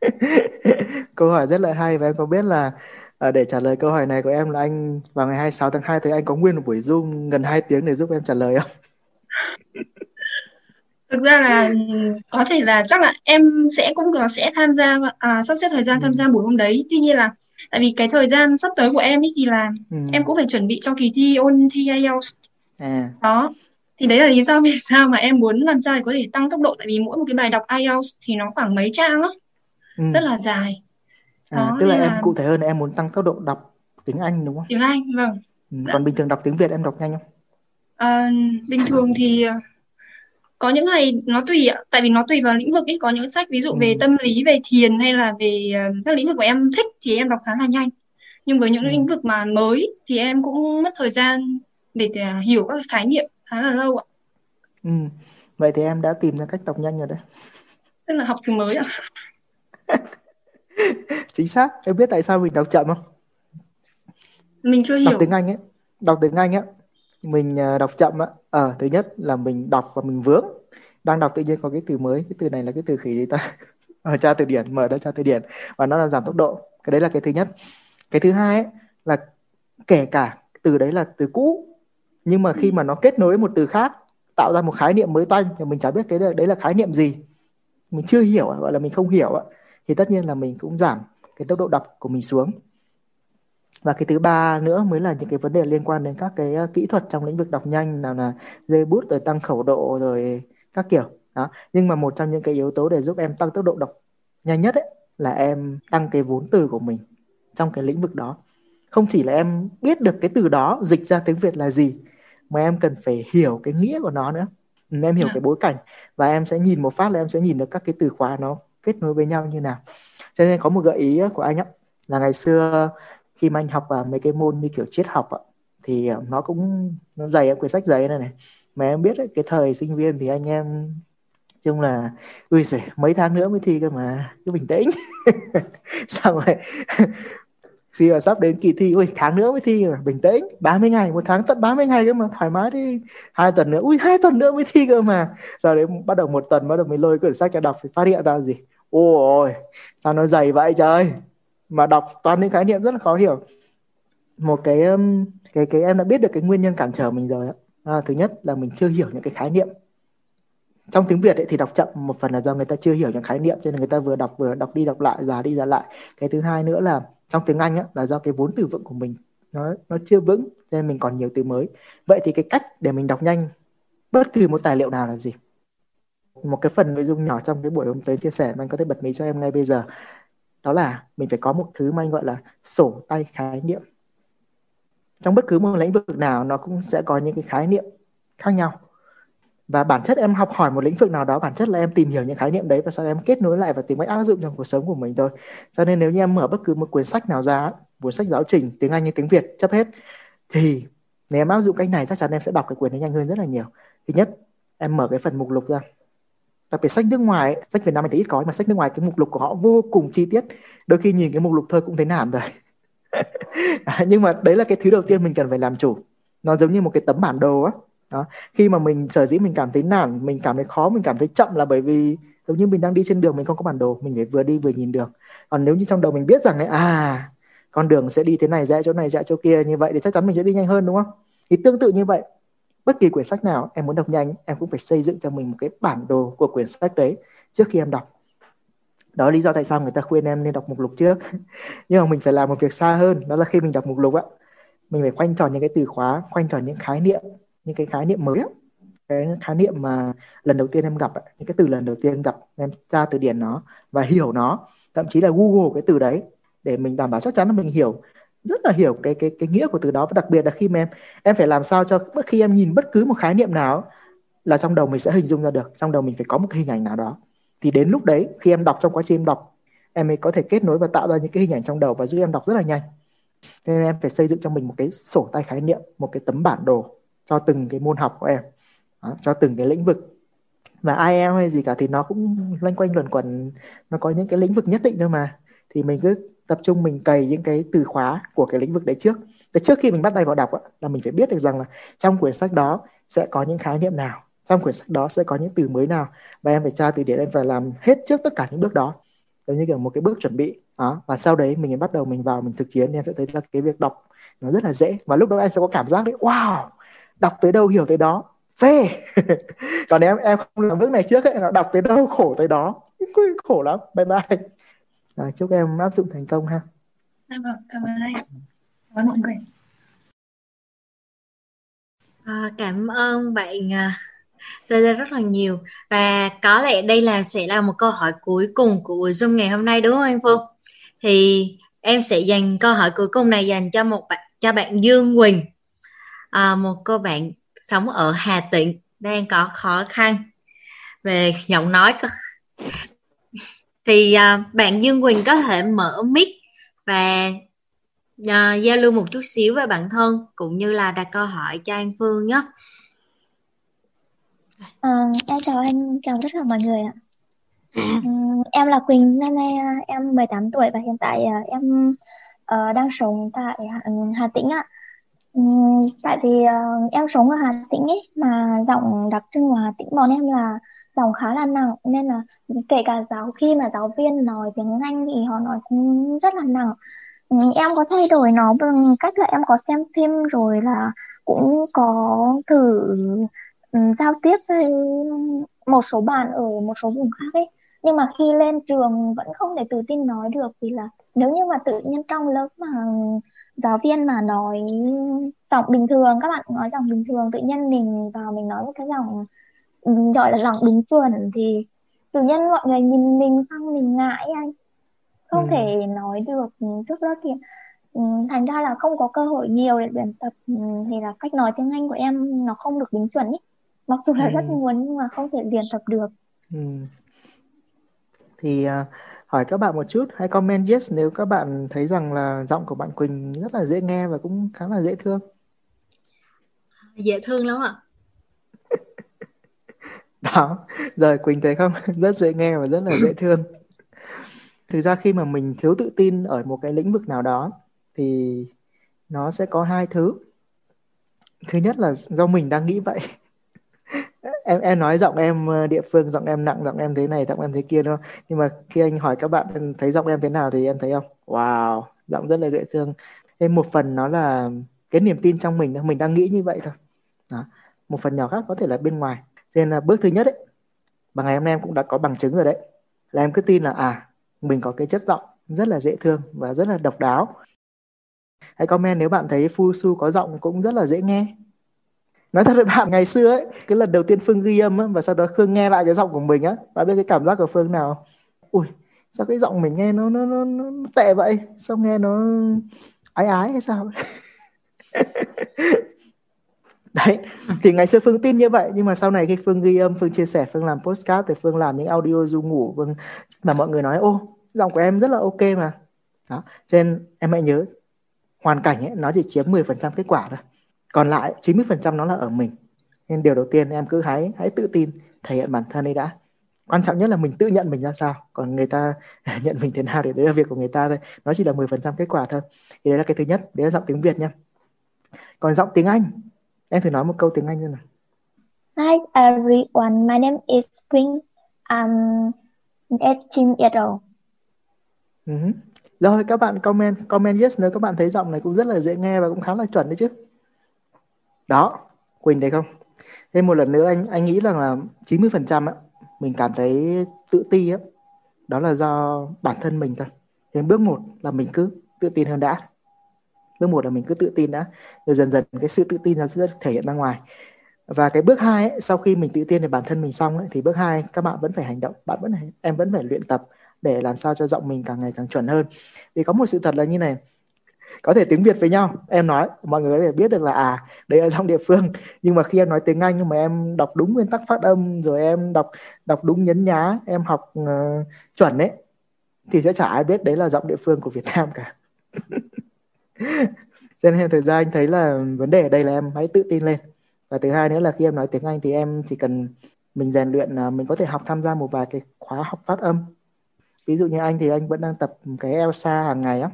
câu hỏi rất là hay và em có biết là à, để trả lời câu hỏi này của em là anh vào ngày 26 tháng 2 thì anh có nguyên một buổi zoom gần 2 tiếng để giúp em trả lời không? thực ra là có thể là chắc là em sẽ cũng có sẽ tham gia à, sắp xếp thời gian tham ừ. gia buổi hôm đấy tuy nhiên là tại vì cái thời gian sắp tới của em ý thì là ừ. em cũng phải chuẩn bị cho kỳ thi ôn thi IELTS à. đó thì đấy là lý do vì sao mà em muốn làm sao để có thể tăng tốc độ tại vì mỗi một cái bài đọc IELTS thì nó khoảng mấy trang đó ừ. rất là dài à, đó, tức là em là... cụ thể hơn em muốn tăng tốc độ đọc tiếng Anh đúng không? Tiếng Anh vâng. Ừ. còn bình thường đọc tiếng Việt em đọc nhanh không? À, bình thường thì có những ngày nó tùy ạ. Tại vì nó tùy vào lĩnh vực ấy. Có những sách ví dụ ừ. về tâm lý về thiền hay là về uh, các lĩnh vực mà em thích thì em đọc khá là nhanh. Nhưng với những ừ. lĩnh vực mà mới thì em cũng mất thời gian để, uh, hiểu các khái niệm khá là lâu ạ. Ừ. vậy thì em đã tìm ra cách đọc nhanh rồi đấy. Tức là học từ mới ạ chính xác. Em biết tại sao mình đọc chậm không? Mình chưa hiểu. đọc tiếng anh ấy. Đọc tiếng anh á mình à, đọc chậm á ờ à, thứ nhất là mình đọc và mình vướng. Đang đọc tự nhiên có cái từ mới. Cái từ này là cái từ khỉ gì ta? Ở tra từ điển. Mở ra tra từ điển. Và nó là giảm tốc độ. Cái đấy là cái thứ nhất. Cái thứ hai ấy, là kể cả từ đấy là từ cũ nhưng mà khi mà nó kết nối một từ khác tạo ra một khái niệm mới tanh thì mình chả biết cái đấy, đấy là khái niệm gì. Mình chưa hiểu gọi là mình không hiểu thì tất nhiên là mình cũng giảm cái tốc độ đọc của mình xuống và cái thứ ba nữa mới là những cái vấn đề liên quan đến các cái uh, kỹ thuật trong lĩnh vực đọc nhanh nào là dây bút rồi tăng khẩu độ rồi các kiểu đó nhưng mà một trong những cái yếu tố để giúp em tăng tốc độ đọc nhanh nhất ấy là em tăng cái vốn từ của mình trong cái lĩnh vực đó không chỉ là em biết được cái từ đó dịch ra tiếng Việt là gì mà em cần phải hiểu cái nghĩa của nó nữa em hiểu. Dạ. cái bối cảnh và em sẽ nhìn một phát là em sẽ nhìn được các cái từ khóa nó kết nối với nhau như nào. Cho nên có một gợi ý của anh á là ngày xưa khi mà anh học vào mấy cái môn như kiểu triết học ạ thì nó cũng nó dày quyển sách dày này này. Mà em biết ấy, cái thời sinh viên thì anh em chung là ui giời, mấy tháng nữa mới thi cơ mà cứ bình tĩnh. Xong rồi khi mà sắp đến kỳ thi ui tháng nữa mới thi mà bình tĩnh. 30 ngày một tháng tận 30 ngày cơ mà thoải mái đi. Hai tuần nữa ui hai tuần nữa mới thi cơ mà. Rồi đến bắt đầu một tuần bắt đầu mới lôi quyển sách ra đọc thì phát hiện ra gì? Ôi sao nó dày vậy trời? Mà đọc toàn những khái niệm rất là khó hiểu. Một cái um, cái cái em đã biết được cái nguyên nhân cản trở mình rồi à, thứ nhất là mình chưa hiểu những cái khái niệm. Trong tiếng Việt ấy, thì đọc chậm một phần là do người ta chưa hiểu những khái niệm cho nên người ta vừa đọc vừa đọc đi đọc lại giả đi giả lại. Cái thứ hai nữa là trong tiếng Anh ấy, là do cái vốn từ vựng của mình nó nó chưa vững cho nên mình còn nhiều từ mới. Vậy thì cái cách để mình đọc nhanh bất kỳ một tài liệu nào là gì? Một cái phần nội dung nhỏ trong cái buổi hôm tới chia sẻ mà anh có thể bật mí cho em ngay bây giờ. Đó là mình phải có một thứ mà anh gọi là sổ tay khái niệm. Trong bất cứ một lĩnh vực nào, nó cũng sẽ có những cái khái niệm khác nhau. Và bản chất em học hỏi một lĩnh vực nào đó, bản chất là em tìm hiểu những khái niệm đấy và sau đó em kết nối lại và tìm cách áp dụng trong cuộc sống của mình thôi. Cho nên nếu như em mở bất cứ một cuốn sách nào ra, cuốn sách giáo trình, tiếng anh hay tiếng việt, chấp hết, thì nếu em áp dụng cách này, chắc chắn em sẽ đọc cái quyển này nhanh hơn rất là nhiều. Thứ nhất, em mở cái phần mục lục ra đặc biệt sách nước ngoài sách Việt Nam thì ít có, nhưng mà sách nước ngoài cái mục lục của họ vô cùng chi tiết. Đôi khi nhìn cái mục lục thôi cũng thấy nản rồi. Nhưng mà đấy là cái thứ đầu tiên mình cần phải làm chủ. Nó giống như một cái tấm bản đồ á. Đó, khi mà mình sở dĩ mình cảm thấy nản, mình cảm thấy khó, mình cảm thấy chậm là bởi vì giống như mình đang đi trên đường, mình không có bản đồ, mình phải vừa đi vừa nhìn đường còn nếu như trong đầu mình biết rằng ấy à con đường sẽ đi thế này rẽ chỗ này rẽ chỗ kia như vậy thì chắc chắn mình sẽ đi nhanh hơn, đúng không? Thì tương tự như vậy bất kỳ quyển sách nào em muốn đọc nhanh, em cũng phải xây dựng cho mình một cái bản đồ của quyển sách đấy trước khi em đọc. Đó là lý do tại sao người ta khuyên em nên đọc mục lục trước. Nhưng mà mình phải làm một việc xa hơn, đó là khi mình đọc mục lục á, mình phải khoanh tròn những cái từ khóa, khoanh tròn những khái niệm, những cái khái niệm mới á. Cái khái niệm mà lần đầu tiên em gặp những cái từ lần đầu tiên gặp, em tra từ điển nó và hiểu nó, thậm chí là google cái từ đấy để mình đảm bảo chắc chắn là mình hiểu rất là hiểu cái cái cái nghĩa của từ đó và đặc biệt là khi mà em em phải làm sao cho bất khi em nhìn bất cứ một khái niệm nào là trong đầu mình sẽ hình dung ra được trong đầu mình phải có một cái hình ảnh nào đó. Thì đến lúc đấy khi em đọc trong quá trình em đọc em mới có thể kết nối và tạo ra những cái hình ảnh trong đầu và giúp em đọc rất là nhanh. Nên em phải xây dựng cho mình một cái sổ tay khái niệm một cái tấm bản đồ cho từng cái môn học của em đó, cho từng cái lĩnh vực. Và IELTS hay gì cả thì nó cũng loanh quanh luẩn quẩn nó có những cái lĩnh vực nhất định thôi mà. Thì mình cứ tập trung mình cày những cái từ khóa của cái lĩnh vực đấy trước. Thế trước khi mình bắt tay vào đọc là mình phải biết được rằng là trong quyển sách đó sẽ có những khái niệm nào, trong quyển sách đó sẽ có những từ mới nào, và em phải tra từ điển em phải làm hết trước tất cả những bước đó. Giống như kiểu một cái bước chuẩn bị, đó, và sau đấy mình bắt đầu mình vào mình thực chiến em sẽ thấy là cái việc đọc nó rất là dễ. Và lúc đó em sẽ có cảm giác đấy, wow, đọc tới đâu hiểu tới đó, phê. Còn em em không làm bước này trước ấy nó đọc tới đâu khổ tới đó. Khổ lắm, bye bye rồi, chúc em áp dụng thành công ha. Dạ vâng cảm ơn anh. Cảm ơn mọi người. À, cảm ơn bạn à, Tê rất là nhiều. Và có lẽ đây là sẽ là một câu hỏi cuối cùng của buổi Zoom ngày hôm nay đúng không anh Phương? Thì em sẽ dành câu hỏi cuối cùng này dành cho một bạn cho bạn Dương Quỳnh. À, một cô bạn sống ở Hà Tĩnh đang có khó khăn về giọng nói thì à, bạn Dương Quỳnh có thể mở mic và uh, giao lưu một chút xíu về bản thân cũng như là đặt câu hỏi cho anh Phương nhé. À, em chào anh, chào tất cả mọi người ạ. À, em là Quỳnh, năm nay à, em 18 tuổi và hiện tại em uh, đang sống tại Hà, ừ, Hà Tĩnh ạ. Ừ, tại vì uh, em sống ở Hà Tĩnh ấy mà giọng đặc trưng của Hà Tĩnh bọn em là giọng khá là nặng, nên là kể cả giáo, khi mà giáo viên nói tiếng Anh thì họ nói cũng rất là nặng. Ừ, em có thay đổi nó bằng cách là em có xem phim rồi là cũng có thử ừ, giao tiếp với một số bạn ở một số vùng khác ấy nhưng mà khi lên trường vẫn không thể tự tin nói được vì là nếu như mà tự nhiên trong lớp mà giáo viên mà nói giọng bình thường, các bạn nói giọng bình thường, tự nhiên mình vào mình nói một cái giọng gọi là giọng đúng chuẩn thì tự nhiên mọi người nhìn mình xong mình ngại anh không ừ. thể nói được trước lớp kia thành ra là không có cơ hội nhiều để luyện tập thì là cách nói tiếng Anh của em nó không được đúng chuẩn ý mặc dù là ừ. rất muốn nhưng mà không thể luyện tập được ừ. thì uh, hỏi các bạn một chút hãy comment yes nếu các bạn thấy rằng là giọng của bạn Quỳnh rất là dễ nghe và cũng khá là dễ thương dễ thương lắm ạ đó, rồi quỳnh thấy không? Rất dễ nghe và rất là dễ thương. Thực ra khi mà mình thiếu tự tin ở một cái lĩnh vực nào đó, thì nó sẽ có hai thứ. Thứ nhất là do mình đang nghĩ vậy. Em em nói giọng em ờ, địa phương, giọng em nặng, giọng em thế này, giọng em thế kia đâu nhưng mà khi anh hỏi các bạn thấy giọng em thế nào thì em thấy không? Wow, giọng rất là dễ thương. Thêm một phần nó là cái niềm tin trong mình mình đang nghĩ như vậy thôi. Đó. một phần nhỏ khác có thể là bên ngoài cho nên là bước thứ nhất ấy mà ngày hôm nay em cũng đã có bằng chứng rồi đấy là em cứ tin là à mình có cái chất giọng rất là dễ thương và rất là độc đáo. Hãy comment nếu bạn thấy Phu Su có giọng cũng rất là dễ nghe. Nói thật với bạn ngày xưa ấy cái lần đầu tiên Phương ghi âm ấy, và sau đó Phương nghe lại cái giọng của mình á bạn biết cái cảm giác của Phương nào ui sao cái giọng mình nghe nó nó nó, nó tệ vậy? Sao nghe nó ái ái hay sao? đấy thì ngày xưa phương tin như vậy nhưng mà sau này khi phương ghi âm phương chia sẻ phương làm postcard thì phương làm những audio du ngủ phương mà mọi người nói ô giọng của em rất là ok mà. Đó cho nên em hãy nhớ hoàn cảnh ấy nó chỉ chiếm 10% kết quả thôi còn lại 90% nó là ở mình. Nên điều đầu tiên em cứ hãy hãy tự tin thể hiện bản thân ấy đã. Quan trọng nhất là mình tự nhận mình ra sao còn người ta nhận mình thế nào thì đấy là việc của người ta thôi nó chỉ là 10% kết quả thôi. Thì đấy là cái thứ nhất đấy là giọng tiếng Việt nha còn giọng tiếng Anh em thử nói một câu tiếng Anh xem nào Hi everyone, my name is Queen. I'm 18 years old. Uh-huh. Rồi các bạn comment comment yes nếu các bạn thấy giọng này cũng rất là dễ nghe và cũng khá là chuẩn đấy chứ. Đó, Quỳnh thấy không? Thêm một lần nữa anh anh nghĩ rằng là 90% á mình cảm thấy tự ti á đó là do bản thân mình thôi. Thế bước một là mình cứ tự tin hơn đã. Bước một là mình cứ tự tin đã, rồi dần dần cái sự tự tin nó sẽ thể hiện ra ngoài. Và cái bước hai ấy, sau khi mình tự tin về bản thân mình xong ấy, thì bước hai các bạn vẫn phải hành động, bạn vẫn em vẫn phải luyện tập để làm sao cho giọng mình càng ngày càng chuẩn hơn. Vì có một sự thật là như này có thể tiếng Việt với nhau em nói mọi người có thể biết được là à đấy là giọng địa phương. Nhưng mà khi em nói tiếng Anh nhưng mà em đọc đúng nguyên tắc phát âm rồi em đọc đọc đúng nhấn nhá em học uh, chuẩn đấy thì sẽ chả ai biết đấy là giọng địa phương của Việt Nam cả. cho nên thời gian anh thấy là vấn đề ở đây là em hãy tự tin lên. Và thứ hai nữa là khi em nói tiếng Anh thì em chỉ cần mình rèn luyện là mình có thể học tham gia một vài cái khóa học phát âm. Ví dụ như anh thì anh vẫn đang tập cái Elsa hàng ngày á.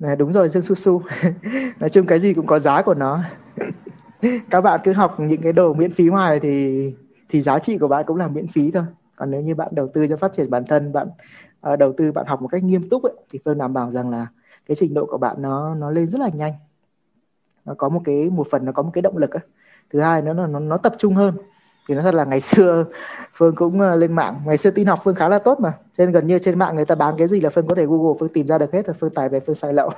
À, đúng rồi Dương Su Su. Nói chung cái gì cũng có giá của nó. Các bạn cứ học những cái đồ miễn phí ngoài thì thì giá trị của bạn cũng là miễn phí thôi. Còn nếu như bạn đầu tư cho phát triển bản thân bạn uh, đầu tư bạn học một cách nghiêm túc ấy, thì tôi đảm bảo rằng là cái trình độ của bạn nó nó lên rất là nhanh. Nó có một cái, một phần nó có một cái động lực á. Thứ hai nó nó nó tập trung hơn. Thì nó thật là ngày xưa phương cũng ờ, lên mạng. Ngày xưa tin học phương khá là tốt mà. Trên gần như trên mạng người ta bán cái gì là phương có thể google, phương tìm ra được hết và phương tải về, phương sai lậu.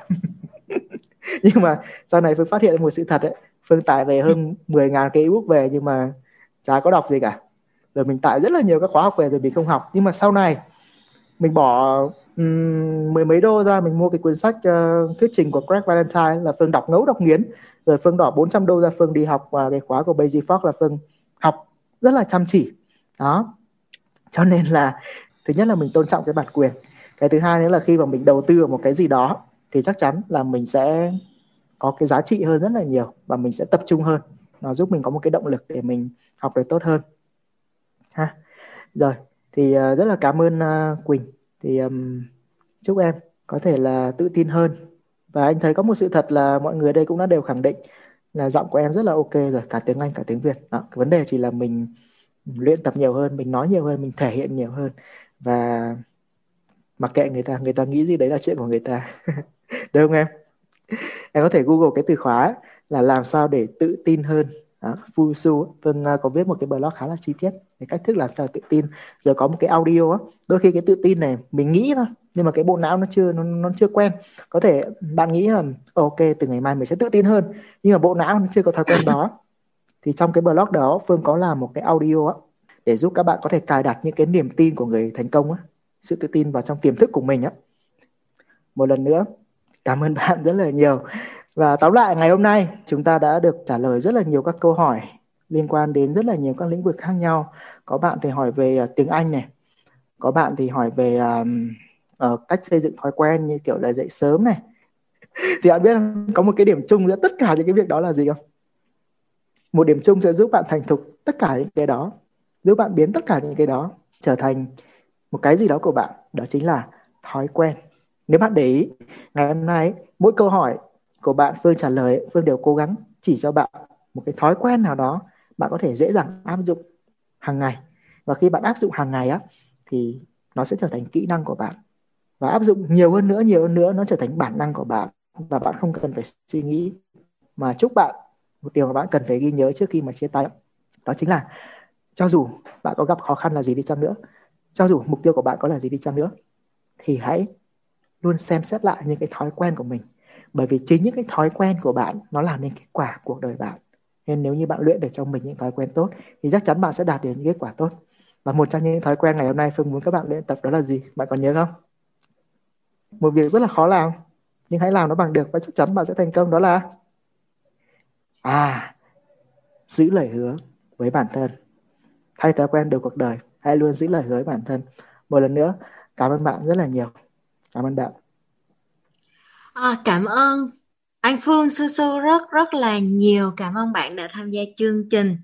Nhưng mà sau này phương phát hiện một sự thật đấy phương tải về hơn 10 ngàn cái ebook về nhưng mà chả có đọc gì cả. Rồi mình tải rất là nhiều các khóa học về rồi mình không học. Nhưng mà sau này mình bỏ um, mười mấy đô ra mình mua cái cuốn sách uh, thuyết trình của Greg Valentine là phương đọc ngấu đọc nghiến. Rồi phương đỏ 400 đô ra phương đi học và cái khóa của Basic Fox là phương học rất là chăm chỉ. Đó. Cho nên là thứ nhất là mình tôn trọng cái bản quyền. Cái thứ hai nữa là khi mà mình đầu tư vào một cái gì đó thì chắc chắn là mình sẽ có cái giá trị hơn rất là nhiều và mình sẽ tập trung hơn. Nó giúp mình có một cái động lực để mình học được tốt hơn. Ha. Rồi thì uh, rất là cảm ơn uh, Quỳnh thì um, chúc em có thể là tự tin hơn. Và anh thấy có một sự thật là mọi người đây cũng đã đều khẳng định là giọng của em rất là ok rồi cả tiếng Anh cả tiếng Việt. Đó, cái vấn đề chỉ là mình luyện tập nhiều hơn mình nói nhiều hơn mình thể hiện nhiều hơn. Và mặc kệ người ta người ta nghĩ gì đấy là chuyện của người ta. Đúng không em? Em có thể google cái từ khóa là làm sao để tự tin hơn đó, Fusu Vâng à, có viết một cái blog khá là chi tiết về cách thức làm sao tự tin. Rồi có một cái audio á. Đôi khi cái tự tin này mình nghĩ thôi nhưng mà cái bộ não nó chưa nó, nó chưa quen. Có thể bạn nghĩ là ờ, ok từ ngày mai mình sẽ tự tin hơn. Nhưng mà bộ não nó chưa có thói quen đó. Thì trong cái blog đó phương có làm một cái audio á để giúp các bạn có thể cài đặt những cái niềm tin của người thành công á sự tự tin vào trong tiềm thức của mình á. Một lần nữa cảm ơn bạn rất là nhiều và tóm lại ngày hôm nay chúng ta đã được trả lời rất là nhiều các câu hỏi liên quan đến rất là nhiều các lĩnh vực khác nhau. Có bạn thì hỏi về uh, tiếng anh này có bạn thì hỏi về um, uh, cách xây dựng thói quen như kiểu là dậy sớm này. Thì bạn biết có một cái điểm chung giữa tất cả những cái việc đó là gì không? Một điểm chung sẽ giúp bạn thành thục tất cả những cái đó giúp bạn biến tất cả những cái đó trở thành một cái gì đó của bạn đó chính là thói quen. Nếu bạn để ý ngày hôm nay mỗi câu hỏi của bạn, phương trả lời, phương đều cố gắng chỉ cho bạn một cái thói quen nào đó bạn có thể dễ dàng áp dụng hàng ngày. Và khi bạn áp dụng hàng ngày á, thì nó sẽ trở thành kỹ năng của bạn. Và áp dụng nhiều hơn nữa, nhiều hơn nữa, nó trở thành bản năng của bạn. Và bạn không cần phải suy nghĩ mà chúc bạn một điều mà bạn cần phải ghi nhớ trước khi mà chia tay. Đó chính là cho dù bạn có gặp khó khăn là gì đi chăng nữa, cho dù mục tiêu của bạn có là gì đi chăng nữa, thì hãy luôn xem xét lại những cái thói quen của mình bởi vì chính những cái thói quen của bạn, nó làm nên kết quả cuộc đời bạn. Nên nếu như bạn luyện được cho mình những thói quen tốt, thì chắc chắn bạn sẽ đạt được những kết quả tốt. Và một trong những thói quen ngày hôm nay phương muốn các bạn luyện tập đó là gì? Bạn còn nhớ không? Một việc rất là khó làm, nhưng hãy làm nó bằng được và chắc chắn bạn sẽ thành công, đó là à giữ lời hứa với bản thân. Thay thói quen được cuộc đời, hãy luôn giữ lời hứa với bản thân. Một lần nữa, cảm ơn bạn rất là nhiều. Cảm ơn bạn à, cảm ơn anh Phương Su Su rất rất là nhiều. Cảm ơn bạn đã tham gia chương trình.